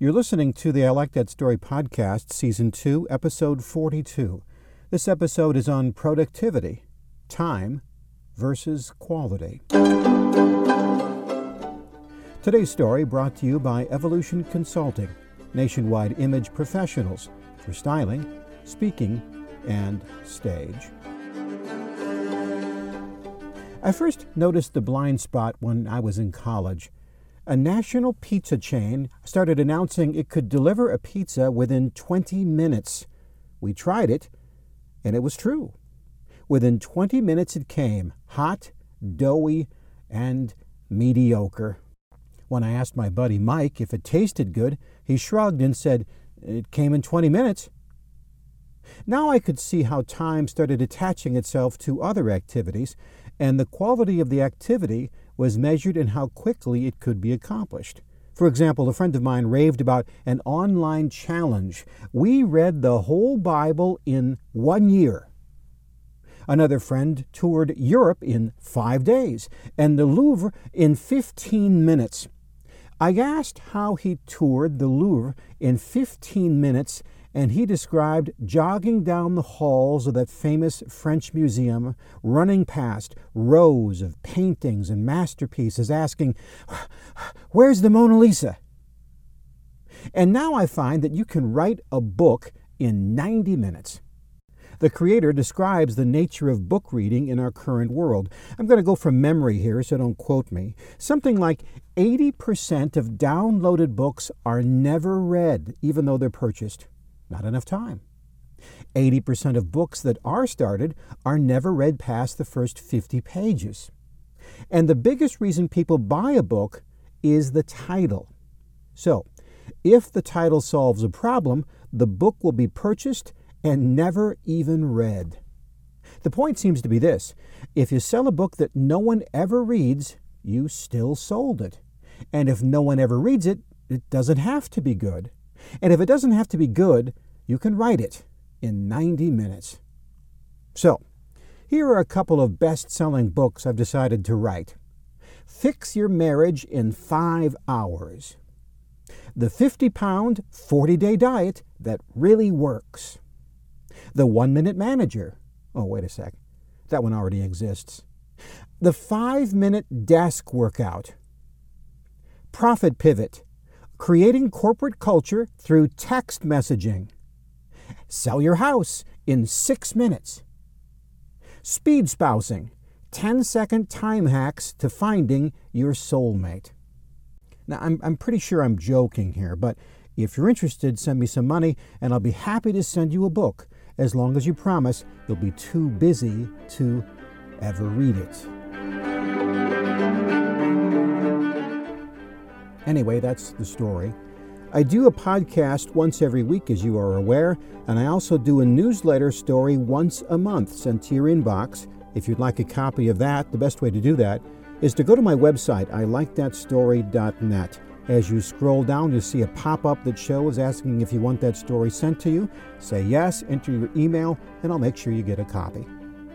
You're listening to the I Like That Story podcast, Season 2, Episode 42. This episode is on productivity, time versus quality. Today's story brought to you by Evolution Consulting, nationwide image professionals for styling, speaking, and stage. I first noticed the blind spot when I was in college a national pizza chain started announcing it could deliver a pizza within 20 minutes. We tried it, and it was true. Within 20 minutes, it came hot, doughy, and mediocre. When I asked my buddy Mike if it tasted good, he shrugged and said, It came in 20 minutes. Now I could see how time started attaching itself to other activities, and the quality of the activity was measured in how quickly it could be accomplished. For example, a friend of mine raved about an online challenge. We read the whole Bible in one year. Another friend toured Europe in five days and the Louvre in 15 minutes. I asked how he toured the Louvre in 15 minutes and he described jogging down the halls of that famous French museum, running past rows of paintings and masterpieces, asking, Where's the Mona Lisa? And now I find that you can write a book in 90 minutes. The creator describes the nature of book reading in our current world. I'm going to go from memory here, so don't quote me. Something like 80% of downloaded books are never read, even though they're purchased. Not enough time. 80% of books that are started are never read past the first 50 pages. And the biggest reason people buy a book is the title. So, if the title solves a problem, the book will be purchased and never even read. The point seems to be this if you sell a book that no one ever reads, you still sold it. And if no one ever reads it, it doesn't have to be good. And if it doesn't have to be good, you can write it in 90 minutes. So, here are a couple of best selling books I've decided to write Fix Your Marriage in Five Hours. The 50 pound, 40 day diet that really works. The One Minute Manager. Oh, wait a sec. That one already exists. The Five Minute Desk Workout. Profit Pivot creating corporate culture through text messaging. Sell your house in six minutes. Speed spousing 10 second time hacks to finding your soulmate. Now, I'm, I'm pretty sure I'm joking here, but if you're interested, send me some money and I'll be happy to send you a book as long as you promise you'll be too busy to ever read it. Anyway, that's the story. I do a podcast once every week, as you are aware, and I also do a newsletter story once a month sent to your inbox. If you'd like a copy of that, the best way to do that is to go to my website, ilikethatstory.net. As you scroll down, you'll see a pop up that shows asking if you want that story sent to you. Say yes, enter your email, and I'll make sure you get a copy.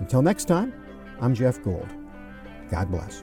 Until next time, I'm Jeff Gould. God bless.